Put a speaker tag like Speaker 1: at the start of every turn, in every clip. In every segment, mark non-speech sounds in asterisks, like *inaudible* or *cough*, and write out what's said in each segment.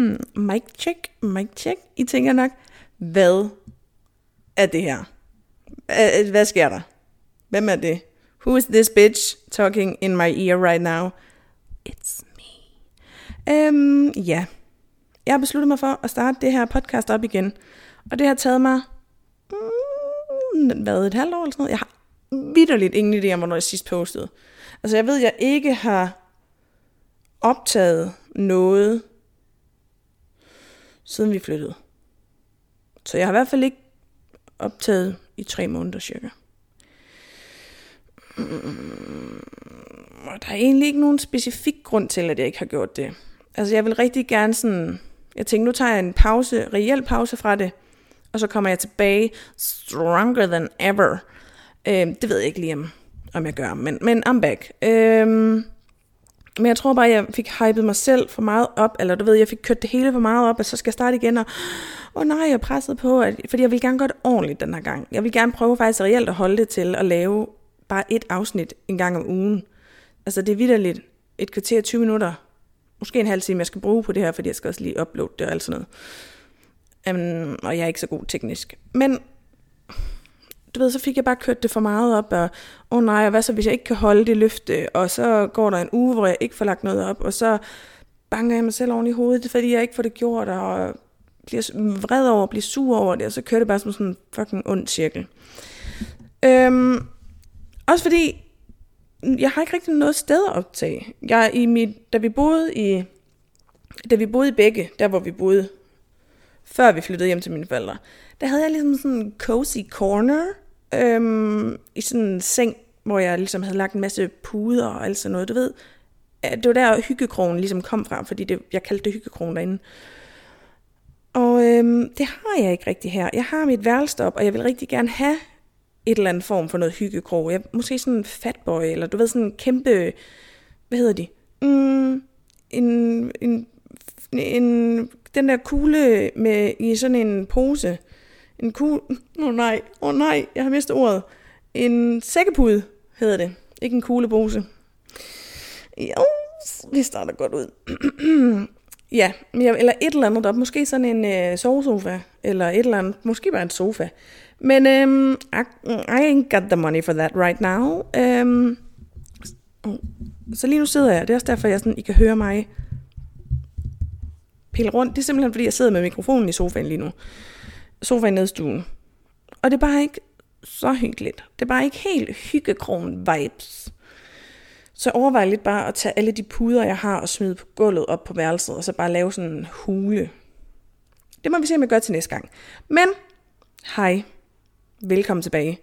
Speaker 1: Hmm, mic check, mic check. I tænker nok, hvad er det her? Hvad sker der? Hvem er det? Who is this bitch talking in my ear right now? It's me. Øhm, ja, jeg har besluttet mig for at starte det her podcast op igen. Og det har taget mig, mm, hvad, et halvt år eller sådan noget. Jeg har vidderligt ingen idé om, hvornår jeg sidst postede. Altså jeg ved, jeg ikke har optaget noget, siden vi flyttede. Så jeg har i hvert fald ikke optaget i tre måneder cirka. Og der er egentlig ikke nogen specifik grund til, at jeg ikke har gjort det. Altså jeg vil rigtig gerne sådan, jeg tænkte, nu tager jeg en pause, reel pause fra det, og så kommer jeg tilbage stronger than ever. Øh, det ved jeg ikke lige, om, om jeg gør, men, men I'm back. Øh, men jeg tror bare, jeg fik hypet mig selv for meget op, eller du ved, jeg fik kørt det hele for meget op, og så skal jeg starte igen, og åh oh nej, jeg er presset på, at, fordi jeg vil gerne gøre det ordentligt den her gang. Jeg vil gerne prøve faktisk reelt at holde det til at lave bare et afsnit en gang om ugen. Altså det er vidderligt et kvarter 20 minutter, måske en halv time, jeg skal bruge på det her, fordi jeg skal også lige uploade det og alt sådan noget. Um, og jeg er ikke så god teknisk. Men du ved, så fik jeg bare kørt det for meget op, og åh oh nej, og hvad så, hvis jeg ikke kan holde det løfte, og så går der en uge, hvor jeg ikke får lagt noget op, og så banker jeg mig selv oven i hovedet, fordi jeg ikke får det gjort, og bliver vred over, bliver sur over det, og så kører det bare som sådan en fucking ond cirkel. Øhm, også fordi, jeg har ikke rigtig noget sted at optage. Jeg, i mit, da vi boede i, da vi boede i Begge, der hvor vi boede, før vi flyttede hjem til mine forældre, der havde jeg ligesom sådan en cozy corner, øhm, i sådan en seng, hvor jeg ligesom havde lagt en masse puder og alt sådan noget. Du ved, det var der hyggekrogen ligesom kom fra, fordi det, jeg kaldte det hyggekrogen derinde. Og øhm, det har jeg ikke rigtig her. Jeg har mit værelse op, og jeg vil rigtig gerne have et eller andet form for noget hyggekrog. Jeg, måske sådan en fatboy, eller du ved, sådan en kæmpe, hvad hedder de? Mm, en, en, en, den der kugle med, i sådan en pose. En kugle, åh oh, nej, åh oh, nej, jeg har mistet ordet. En sækkepude hedder det, ikke en kuglepose. Jo, det starter godt ud. *clears throat* ja, eller et eller andet der. Måske sådan en øh, sovesofa, eller et eller andet, måske bare en sofa. Men øhm, I, I ain't got the money for that right now. Øhm, så lige nu sidder jeg, det er også derfor, jeg sådan, I kan høre mig pille rundt. Det er simpelthen, fordi jeg sidder med mikrofonen i sofaen lige nu sofa i stuen. Og det er bare ikke så hyggeligt. Det er bare ikke helt hyggekron-vibes. Så jeg overvejer lidt bare at tage alle de puder, jeg har, og smide på gulvet op på værelset, og så bare lave sådan en hule. Det må vi se, om jeg gør til næste gang. Men, hej. Velkommen tilbage.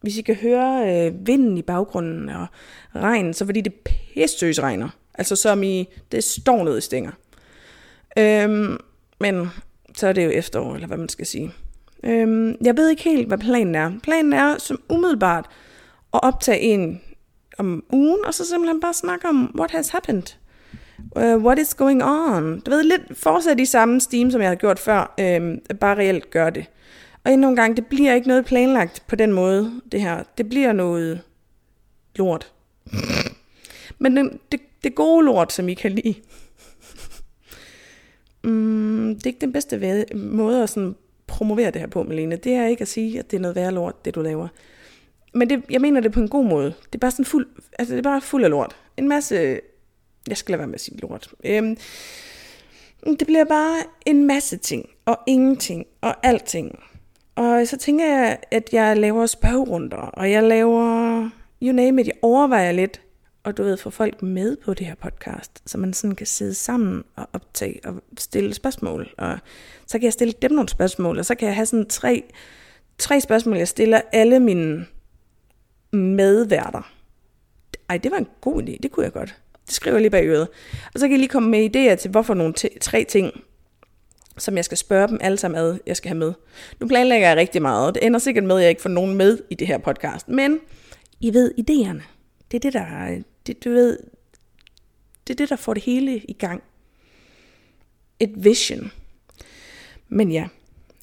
Speaker 1: Hvis I kan høre øh, vinden i baggrunden og regnen, så fordi det pissøs regner. Altså som i, det står ned i stænger. Øhm, men så er det jo efterår, eller hvad man skal sige. Øhm, jeg ved ikke helt, hvad planen er. Planen er som umiddelbart at optage en om ugen, og så simpelthen bare snakke om, what has happened. Uh, what is going on? Du ved, lidt fortsat i samme steam, som jeg har gjort før, øhm, bare reelt gør det. Og endnu en gang, det bliver ikke noget planlagt på den måde, det her. Det bliver noget lort. Men det, det, det gode lort, som I kan lide, mm, det er ikke den bedste måde at sådan promovere det her på, Melene. Det er ikke at sige, at det er noget værre lort, det du laver. Men det, jeg mener det på en god måde. Det er bare sådan fuld, altså det er bare fuld af lort. En masse, jeg skal lade være med at sige lort. Øhm, det bliver bare en masse ting, og ingenting, og alting. Og så tænker jeg, at jeg laver spørgerunder, og jeg laver, you name it, jeg overvejer lidt, og du ved, få folk med på det her podcast, så man sådan kan sidde sammen og optage og stille spørgsmål. Og så kan jeg stille dem nogle spørgsmål, og så kan jeg have sådan tre, tre spørgsmål, jeg stiller alle mine medværter. Ej, det var en god idé, det kunne jeg godt. Det skriver jeg lige bag øret. Og så kan jeg lige komme med idéer til, hvorfor nogle tre ting, som jeg skal spørge dem alle sammen ad, jeg skal have med. Nu planlægger jeg rigtig meget, og det ender sikkert med, at jeg ikke får nogen med i det her podcast. Men I ved, idéerne, det er det, der, det, du ved, det er det, der får det hele i gang. Et vision. Men ja,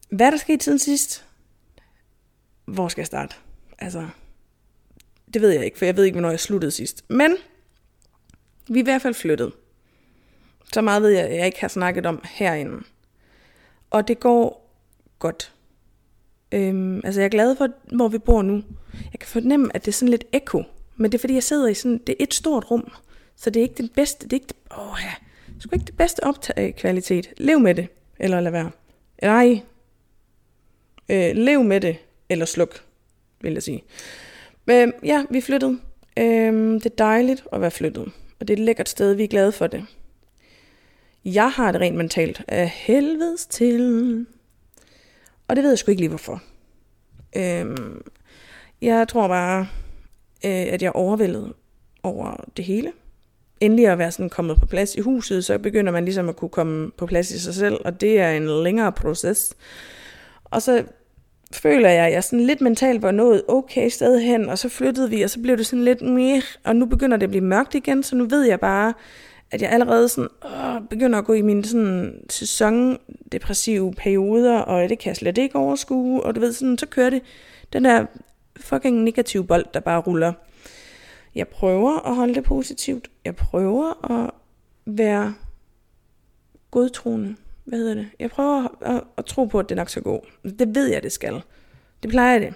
Speaker 1: hvad er der sket siden sidst? Hvor skal jeg starte? Altså, det ved jeg ikke, for jeg ved ikke, hvornår jeg sluttede sidst. Men vi er i hvert fald flyttet. Så meget ved jeg, at jeg ikke har snakket om herinde. Og det går godt. Øhm, altså jeg er glad for, hvor vi bor nu. Jeg kan fornemme, at det er sådan lidt ekko. Men det er fordi, jeg sidder i sådan, det er et stort rum. Så det er ikke den bedste, det er ikke, åh ja, sgu ikke det bedste optagekvalitet. Lev med det, eller lad være. Nej, øh, lev med det, eller sluk, vil jeg sige. Men ja, vi flyttede. Øh, det er dejligt at være flyttet, og det er et lækkert sted, vi er glade for det. Jeg har det rent mentalt af helvedes til. Og det ved jeg sgu ikke lige hvorfor. Øhm, jeg tror bare, øh, at jeg overvældede overvældet over det hele. Endelig at være sådan kommet på plads i huset, så begynder man ligesom at kunne komme på plads i sig selv, og det er en længere proces. Og så føler jeg, at jeg sådan lidt mentalt var nået okay sted hen, og så flyttede vi, og så blev det sådan lidt mere, og nu begynder det at blive mørkt igen, så nu ved jeg bare, at jeg allerede sådan, åh, begynder at gå i mine sådan sæsondepressive perioder, og det kan jeg slet ikke overskue, og du ved, sådan, så kører det den der fucking negativ bold, der bare ruller. Jeg prøver at holde det positivt. Jeg prøver at være godtroende. Hvad hedder det? Jeg prøver at, at, at tro på, at det nok skal gå. Det ved jeg, det skal. Det plejer det.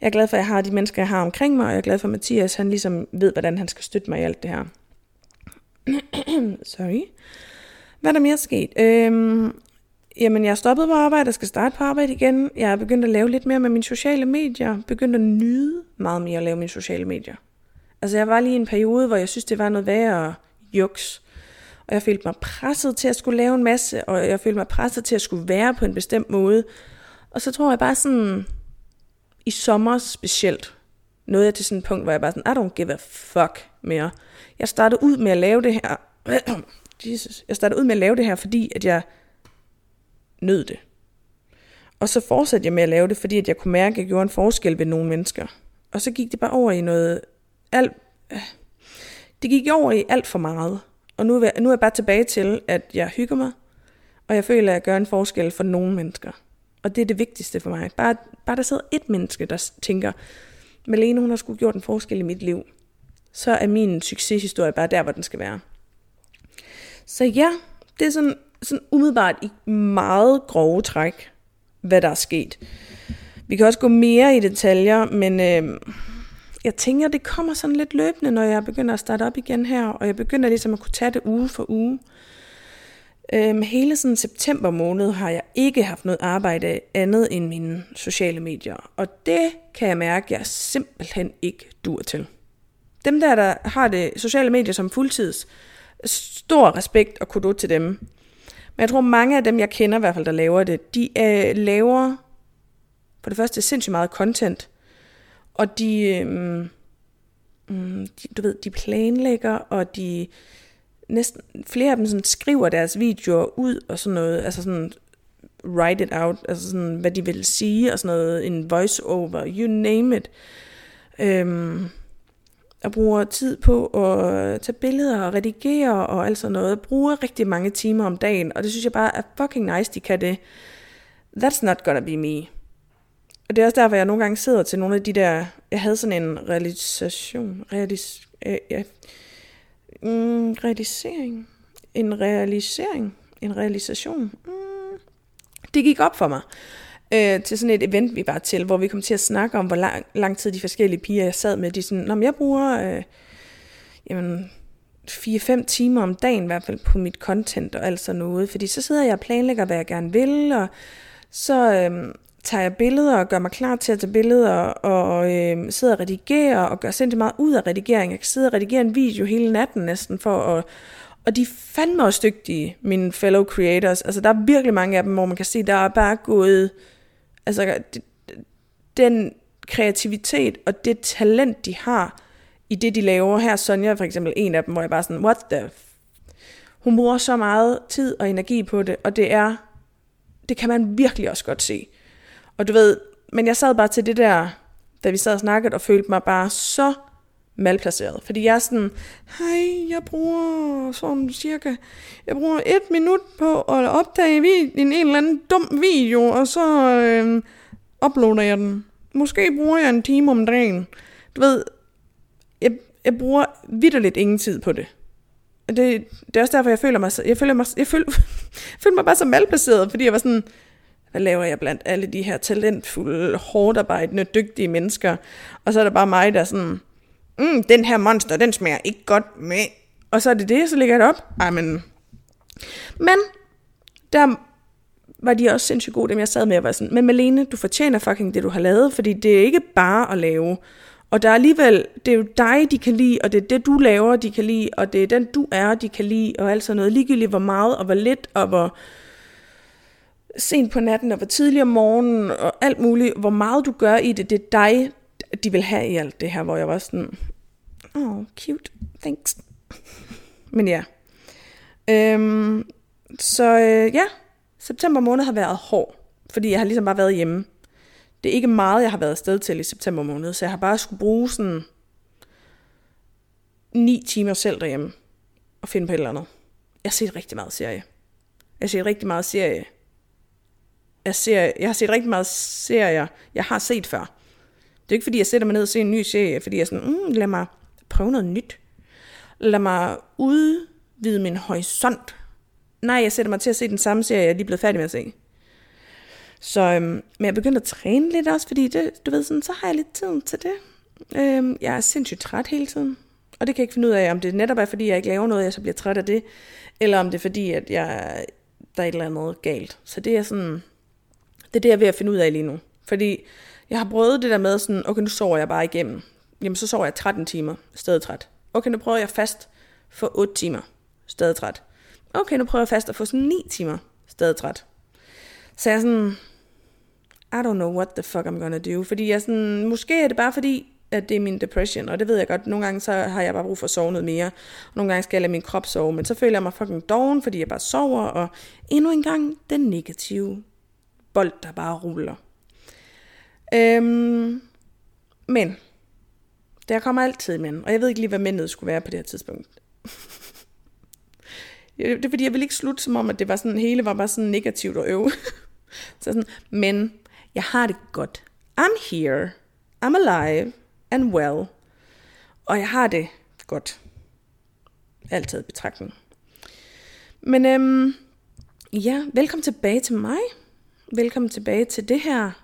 Speaker 1: Jeg er glad for, at jeg har de mennesker, jeg har omkring mig, og jeg er glad for, at Mathias han ligesom ved, hvordan han skal støtte mig i alt det her. *clears throat* Sorry. Hvad er der mere sket? Øhm, jamen, jeg er stoppet på arbejde og skal starte på arbejde igen. Jeg er begyndt at lave lidt mere med mine sociale medier. Begyndt at nyde meget mere at lave mine sociale medier. Altså, jeg var lige i en periode, hvor jeg synes, det var noget værre juks. Og jeg følte mig presset til at skulle lave en masse, og jeg følte mig presset til at skulle være på en bestemt måde. Og så tror jeg bare sådan, i sommer specielt, nåede jeg til sådan et punkt, hvor jeg bare sådan, I don't give a fuck mere. Jeg startede ud med at lave det her. *clears throat* Jesus. Jeg startede ud med at lave det her, fordi at jeg nød det. Og så fortsatte jeg med at lave det, fordi at jeg kunne mærke, at jeg gjorde en forskel ved nogle mennesker. Og så gik det bare over i noget alt... Øh, det gik over i alt for meget. Og nu er, jeg, nu er jeg bare tilbage til, at jeg hygger mig, og jeg føler, at jeg gør en forskel for nogle mennesker. Og det er det vigtigste for mig. Bare, bare der sidder et menneske, der tænker, Malene, hun har sgu gjort en forskel i mit liv så er min succeshistorie bare der, hvor den skal være. Så ja, det er sådan, sådan umiddelbart i meget grove træk, hvad der er sket. Vi kan også gå mere i detaljer, men øh, jeg tænker, det kommer sådan lidt løbende, når jeg begynder at starte op igen her, og jeg begynder ligesom at kunne tage det uge for uge. Øhm, hele sådan september måned har jeg ikke haft noget arbejde andet end mine sociale medier, og det kan jeg mærke, jeg simpelthen ikke dur til. Dem der, der har det sociale medier som fuldtids, stor respekt og kudo til dem. Men jeg tror, mange af dem, jeg kender i hvert fald, der laver det, de øh, laver for det første sindssygt meget content, og de, øh, de, du ved, de planlægger, og de næsten, flere af dem sådan, skriver deres videoer ud, og sådan noget, altså sådan, write it out, altså sådan, hvad de vil sige, og sådan noget, en voice over, you name it. Øhm, og bruger tid på at tage billeder og redigere og alt sådan noget. Bruger rigtig mange timer om dagen, og det synes jeg bare er fucking nice, de kan det. That's not gonna be me. Og det er også derfor, jeg nogle gange sidder til nogle af de der... Jeg havde sådan en realisation... Realis, øh, ja, mm, realisering... En realisering... En realisation... Mm, det gik op for mig øh, til sådan et event, vi var til, hvor vi kom til at snakke om, hvor lang, lang tid de forskellige piger, jeg sad med, de sådan, Nå, jeg bruger øh, jamen, 4-5 timer om dagen i hvert fald på mit content og alt sådan noget, fordi så sidder jeg og planlægger, hvad jeg gerne vil, og så øh, tager jeg billeder og gør mig klar til at tage billeder, og øh, sidder og redigerer og gør sindssygt meget ud af redigering. Jeg kan sidde og redigere en video hele natten næsten for at og de er fandme også dygtige, mine fellow creators. Altså, der er virkelig mange af dem, hvor man kan se, der er bare gået Altså, den kreativitet og det talent, de har i det, de laver. Her Sonja for eksempel en af dem, hvor jeg bare sådan, what the Hun bruger så meget tid og energi på det, og det er, det kan man virkelig også godt se. Og du ved, men jeg sad bare til det der, da vi sad og snakkede, og følte mig bare så malplaceret. Fordi jeg er sådan, hej, jeg bruger sådan cirka, jeg bruger et minut på at optage en, en eller anden dum video, og så øh, uploader jeg den. Måske bruger jeg en time om dagen. Du ved, jeg, jeg bruger vidderligt ingen tid på det. det, det er også derfor, jeg føler mig, jeg føler mig, jeg føler, jeg *laughs* føler mig bare så malplaceret, fordi jeg var sådan, hvad laver jeg blandt alle de her talentfulde, hårdt arbejdende, dygtige mennesker? Og så er der bare mig, der sådan, mm, den her monster, den smager ikke godt med. Og så er det det, så ligger jeg det op. Ej, men... Men, der var de også sindssygt gode, dem jeg sad med, og var sådan, men Malene, du fortjener fucking det, du har lavet, fordi det er ikke bare at lave. Og der er alligevel, det er jo dig, de kan lide, og det er det, du laver, de kan lide, og det er den, du er, de kan lide, og alt sådan noget. Ligegyldigt hvor meget, og hvor lidt, og hvor sent på natten, og hvor tidlig om morgenen, og alt muligt. Hvor meget du gør i det, det er dig, de vil have i alt det her, hvor jeg var sådan, oh, cute, thanks. Men ja. Øhm, så øh, ja, september måned har været hård, fordi jeg har ligesom bare været hjemme. Det er ikke meget, jeg har været afsted til i september måned, så jeg har bare skulle bruge sådan 9 timer selv derhjemme og finde på et eller andet. Jeg har set rigtig meget serie. Jeg har set rigtig meget serie. Jeg, ser, jeg har set rigtig meget serier, jeg har set før. Det er ikke fordi, jeg sætter mig ned og ser en ny serie, fordi jeg er sådan, mm, lad mig prøve noget nyt. Lad mig udvide min horisont. Nej, jeg sætter mig til at se den samme serie, jeg er lige blevet færdig med at se. Så øhm, men jeg begyndte at træne lidt også, fordi det, du ved, sådan, så har jeg lidt tid til det. Øhm, jeg er sindssygt træt hele tiden. Og det kan jeg ikke finde ud af, om det netop er, fordi jeg ikke laver noget, jeg så bliver træt af det, eller om det er fordi, at jeg, der er et eller andet galt. Så det er sådan, det er det, jeg er ved at finde ud af lige nu. Fordi jeg har prøvet det der med sådan, okay, nu sover jeg bare igennem. Jamen, så sover jeg 13 timer, stadig træt. Okay, nu prøver jeg fast for 8 timer, stadig træt. Okay, nu prøver jeg fast at få sådan 9 timer, stadig træt. Så jeg er sådan, I don't know what the fuck I'm gonna do. Fordi jeg sådan, måske er det bare fordi, at det er min depression, og det ved jeg godt. Nogle gange så har jeg bare brug for at sove noget mere. Og nogle gange skal jeg lade min krop sove, men så føler jeg mig fucking doven, fordi jeg bare sover, og endnu en gang den negative bold, der bare ruller. Øhm, men, der kommer altid men, og jeg ved ikke lige, hvad mændet skulle være på det her tidspunkt. *laughs* det er fordi, jeg vil ikke slutte som om, at det var sådan, hele var bare sådan negativt og øve. *laughs* så sådan, men jeg har det godt. I'm here. I'm alive and well. Og jeg har det godt. Altid betragtning. Men øhm, ja, velkommen tilbage til mig. Velkommen tilbage til det her.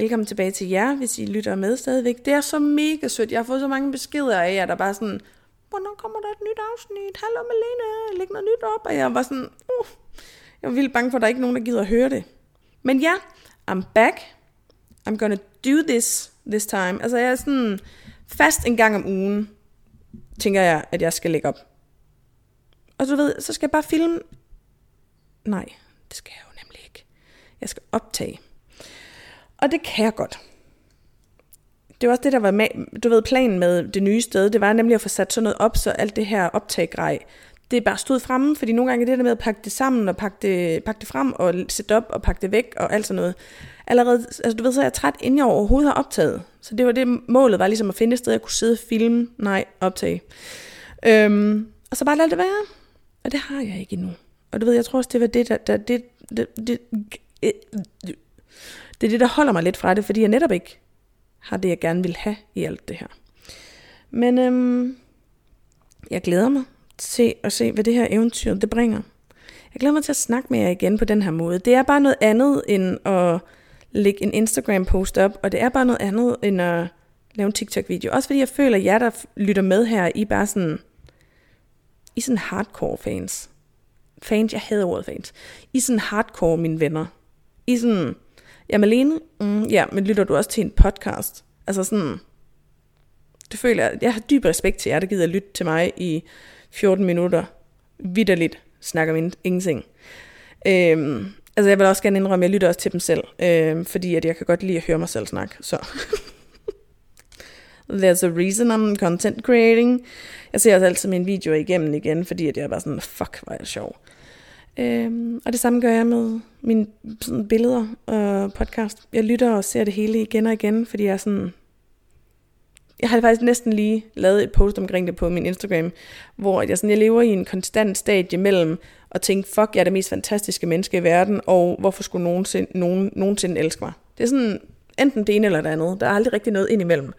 Speaker 1: Velkommen tilbage til jer, hvis I lytter med stadigvæk. Det er så mega sødt. Jeg har fået så mange beskeder af jer, der bare sådan, hvornår kommer der et nyt afsnit? Hallo Malene, læg noget nyt op. Og jeg var sådan, uh, jeg var vildt bange for, at der er ikke nogen, der gider at høre det. Men ja, I'm back. I'm gonna do this this time. Altså jeg er sådan fast en gang om ugen, tænker jeg, at jeg skal lægge op. Og du ved, så skal jeg bare filme. Nej, det skal jeg jo nemlig ikke. Jeg skal optage. Og det kan jeg godt. Det var også det, der var med, du ved, planen med det nye sted. Det var nemlig at få sat sådan noget op, så alt det her optaggrej, det bare stod fremme, fordi nogle gange er det der med at pakke det sammen, og pakke det, pakke det frem, og sætte op, og pakke det væk, og alt sådan noget. Allerede, altså du ved, så er jeg træt, inden jeg overhovedet har optaget. Så det var det, målet var ligesom at finde et sted, jeg kunne sidde og filme, nej, optage. Øhm, og så bare lade det være. Og det har jeg ikke endnu. Og du ved, jeg tror også, det var det, der, der det, det, det, det, det er det, der holder mig lidt fra det, fordi jeg netop ikke har det, jeg gerne vil have i alt det her. Men øhm, jeg glæder mig til at se, hvad det her eventyr det bringer. Jeg glæder mig til at snakke med jer igen på den her måde. Det er bare noget andet end at lægge en Instagram-post op, og det er bare noget andet end at lave en TikTok-video. Også fordi jeg føler, at jer, der lytter med her, I er bare sådan, I er sådan hardcore fans. Fans, jeg hader ordet fans. I er sådan hardcore, mine venner. I er sådan, ja, Malene, mm, ja, men lytter du også til en podcast? Altså sådan, det føler jeg, jeg har dyb respekt til jer, der gider at lytte til mig i 14 minutter, vidderligt snakker om ingenting. Øhm, altså jeg vil også gerne indrømme, at jeg lytter også til dem selv, øhm, fordi at jeg kan godt lide at høre mig selv snakke, så... *laughs* There's a reason I'm content creating. Jeg ser også altid mine videoer igennem igen, fordi at jeg er bare sådan, fuck, hvor er det sjov. Øhm, og det samme gør jeg med mine sådan, billeder og podcast. Jeg lytter og ser det hele igen og igen, fordi jeg er sådan, jeg har faktisk næsten lige lavet et post omkring det på min Instagram, hvor jeg, sådan, jeg lever i en konstant stadie mellem at tænke, fuck, jeg er det mest fantastiske menneske i verden, og hvorfor skulle nogensinde, nogen, nogensinde elske mig? Det er sådan enten det ene eller det andet. Der er aldrig rigtig noget ind imellem.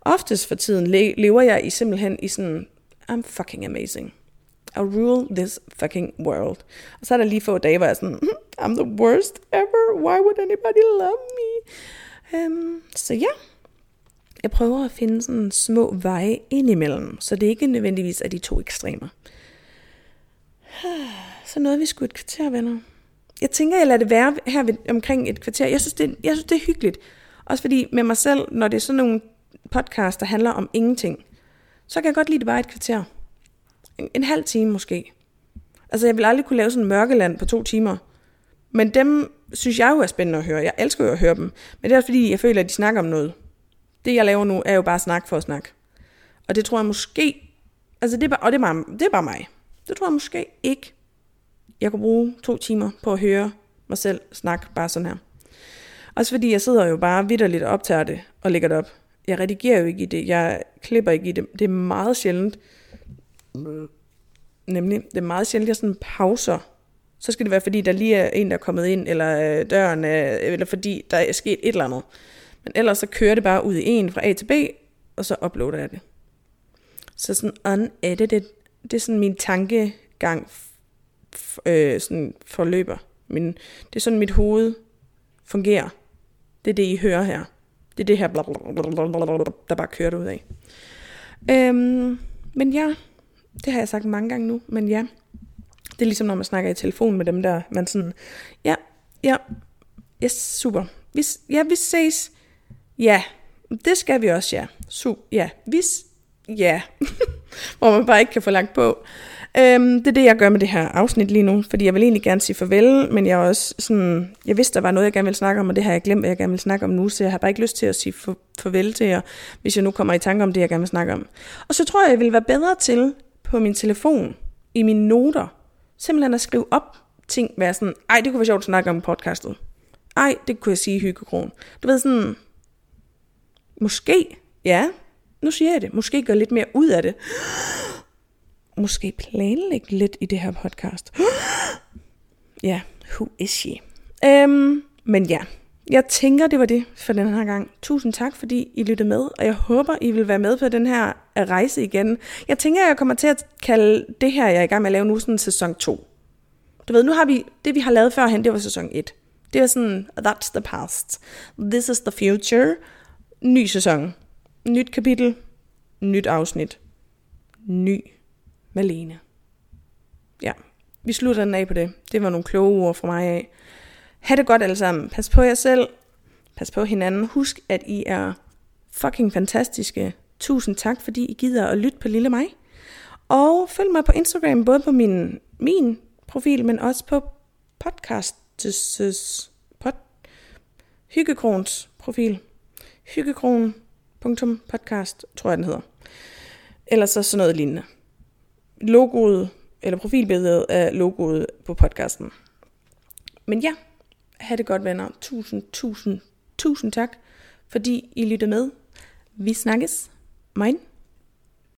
Speaker 1: Oftest for tiden lever jeg i simpelthen i sådan, I'm fucking amazing. I rule this fucking world. Og så er der lige få dage, hvor jeg er sådan, hmm, I'm the worst ever. Why would anybody love me? Um, så ja, jeg prøver at finde sådan små veje indimellem, så det ikke nødvendigvis er de to ekstremer. *sighs* Så nåede vi sgu et kvarter, venner. Jeg tænker, jeg lader det være her ved, omkring et kvarter. Jeg synes, det, jeg synes, det er hyggeligt. Også fordi med mig selv, når det er sådan nogle podcast, der handler om ingenting, så kan jeg godt lide det bare et kvarter. En, en halv time måske. Altså, jeg vil aldrig kunne lave sådan en mørkeland på to timer. Men dem synes jeg jo er spændende at høre. Jeg elsker jo at høre dem. Men det er også fordi, jeg føler, at de snakker om noget. Det, jeg laver nu, er jo bare snak for at snakke. Og det tror jeg måske... Altså, det er bare, og det er bare, det er bare mig. Det tror jeg måske ikke, jeg kunne bruge to timer på at høre mig selv snakke bare sådan her. Også fordi jeg sidder jo bare vidderligt og optager det og lægger det op. Jeg redigerer jo ikke i det, jeg klipper ikke i det. Det er meget sjældent. Øh, nemlig, det er meget sjældent, jeg sådan pauser. Så skal det være, fordi der lige er en, der er kommet ind, eller øh, døren er, eller fordi der er sket et eller andet. Men ellers så kører det bare ud i en fra A til B, og så uploader jeg det. Så sådan unedited, det er sådan min tankegang øh, sådan forløber. Min, det er sådan mit hoved fungerer. Det er det, I hører her. Det er det her, der bare kører ud af. Øhm, men ja, det har jeg sagt mange gange nu, men ja. Det er ligesom, når man snakker i telefon med dem der, man sådan, ja, ja, yes, super. Vi, ja, vi ses. Ja, det skal vi også, ja. Su, ja, vi, ja. *laughs* Hvor man bare ikke kan få lagt på. Øhm, det er det, jeg gør med det her afsnit lige nu, fordi jeg vil egentlig gerne sige farvel, men jeg er også sådan, jeg vidste, der var noget, jeg gerne ville snakke om, og det har jeg glemt, hvad jeg gerne vil snakke om nu, så jeg har bare ikke lyst til at sige farvel til jer, hvis jeg nu kommer i tanke om det, jeg gerne vil snakke om. Og så tror jeg, jeg vil være bedre til på min telefon, i mine noter, simpelthen at skrive op ting, være sådan, ej, det kunne være sjovt at snakke om podcastet. Ej, det kunne jeg sige i hyggekrogen. Du ved sådan, måske, ja, nu siger jeg det, måske gøre lidt mere ud af det. Måske planlægge lidt i det her podcast. *gasps* Ja, who is she? Øhm, men ja, jeg tænker, det var det for den her gang. Tusind tak, fordi I lyttede med, og jeg håber, I vil være med på den her øh, rejse igen. Jeg tænker, jeg kommer til at kalde det her, jeg er i gang med at lave nu, sådan sæson 2. Du ved, nu har vi, det vi har lavet førhen, det var sæson 1. Det var sådan, that's the past. This is the future. Ny sæson. Nyt kapitel. Nyt afsnit. Ny Malene. Ja, vi slutter den af på det. Det var nogle kloge ord fra mig af. Ha' det godt alle sammen. Pas på jer selv. Pas på hinanden. Husk, at I er fucking fantastiske. Tusind tak, fordi I gider at lytte på lille mig. Og følg mig på Instagram, både på min, min profil, men også på podcastes pod, Hyggekrons profil. Hyggekron.podcast, tror jeg den hedder. Eller så sådan noget lignende. Logoet, eller profilbilledet af logoet på podcasten. Men ja, ha' det godt venner. Tusind, tusind, tusind tak, fordi I lyttede med. Vi snakkes. Mein